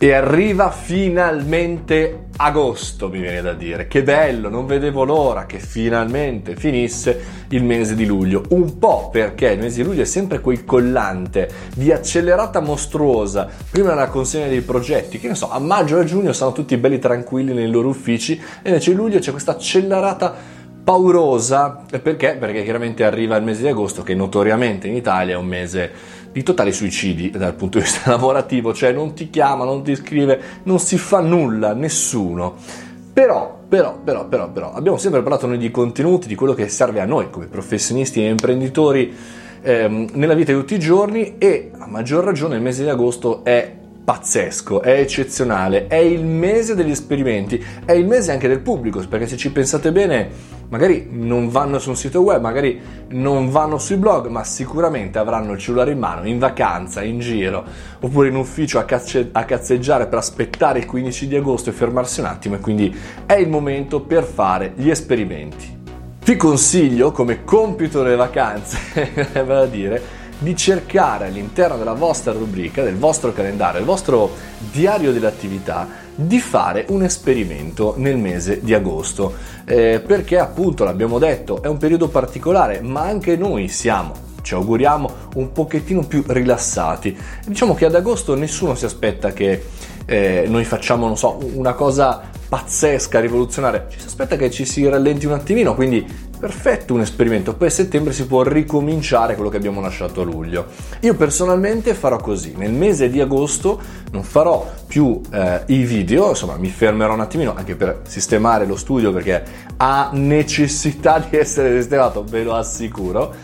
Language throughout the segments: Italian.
E arriva finalmente agosto, mi viene da dire. Che bello, non vedevo l'ora che finalmente finisse il mese di luglio. Un po' perché il mese di luglio è sempre quel collante di accelerata mostruosa prima della consegna dei progetti. Che ne so, a maggio e a giugno stanno tutti belli tranquilli nei loro uffici e invece in luglio c'è questa accelerata paurosa. Perché? Perché chiaramente arriva il mese di agosto che notoriamente in Italia è un mese di totali suicidi dal punto di vista lavorativo, cioè non ti chiama, non ti scrive, non si fa nulla, nessuno. Però, però, però, però, però, abbiamo sempre parlato noi di contenuti, di quello che serve a noi come professionisti e imprenditori ehm, nella vita di tutti i giorni e a maggior ragione il mese di agosto è pazzesco, è eccezionale, è il mese degli esperimenti, è il mese anche del pubblico, perché se ci pensate bene, magari non vanno su un sito web, magari non vanno sui blog, ma sicuramente avranno il cellulare in mano, in vacanza, in giro, oppure in ufficio a, cazze- a cazzeggiare per aspettare il 15 di agosto e fermarsi un attimo e quindi è il momento per fare gli esperimenti. Vi consiglio come compito delle vacanze, vale a dire, di cercare all'interno della vostra rubrica, del vostro calendario, del vostro diario delle attività, di fare un esperimento nel mese di agosto, eh, perché appunto l'abbiamo detto è un periodo particolare, ma anche noi siamo ci auguriamo un pochettino più rilassati. Diciamo che ad agosto nessuno si aspetta che eh, noi facciamo, non so, una cosa pazzesca, rivoluzionaria, ci si aspetta che ci si rallenti un attimino, quindi perfetto un esperimento, poi a settembre si può ricominciare quello che abbiamo lasciato a luglio. Io personalmente farò così, nel mese di agosto non farò più eh, i video, insomma mi fermerò un attimino anche per sistemare lo studio perché ha necessità di essere sistemato, ve lo assicuro,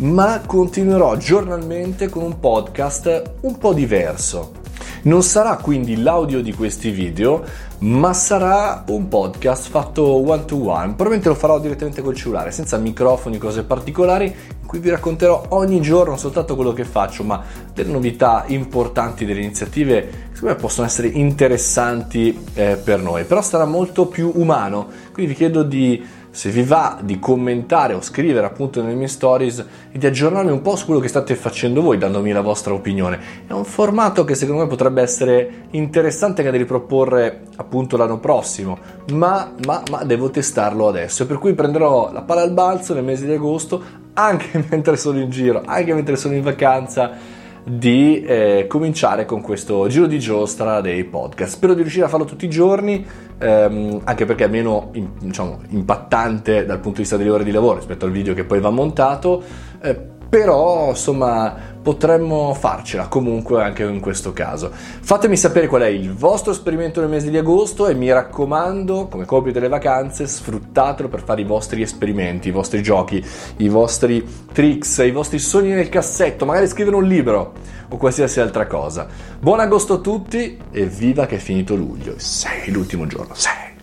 ma continuerò giornalmente con un podcast un po' diverso non sarà quindi l'audio di questi video, ma sarà un podcast fatto one to one. Probabilmente lo farò direttamente col cellulare, senza microfoni, cose particolari, cui vi racconterò ogni giorno soltanto quello che faccio, ma delle novità importanti, delle iniziative che secondo me possono essere interessanti eh, per noi. Però sarà molto più umano, quindi vi chiedo di se vi va di commentare o scrivere appunto nelle mie stories e di aggiornarmi un po' su quello che state facendo voi dandomi la vostra opinione. È un formato che secondo me potrebbe essere interessante anche da riproporre appunto l'anno prossimo, ma, ma, ma devo testarlo adesso, per cui prenderò la palla al balzo nel mese di agosto anche mentre sono in giro, anche mentre sono in vacanza di eh, cominciare con questo giro di giostra dei podcast. Spero di riuscire a farlo tutti i giorni, ehm, anche perché è meno in, diciamo, impattante dal punto di vista delle ore di lavoro rispetto al video che poi va montato. Eh, però insomma potremmo farcela comunque anche in questo caso. Fatemi sapere qual è il vostro esperimento nel mese di agosto e mi raccomando, come copia delle vacanze, sfruttatelo per fare i vostri esperimenti, i vostri giochi, i vostri tricks, i vostri sogni nel cassetto, magari scrivere un libro o qualsiasi altra cosa. Buon agosto a tutti e viva che è finito luglio. Sei l'ultimo giorno, sei.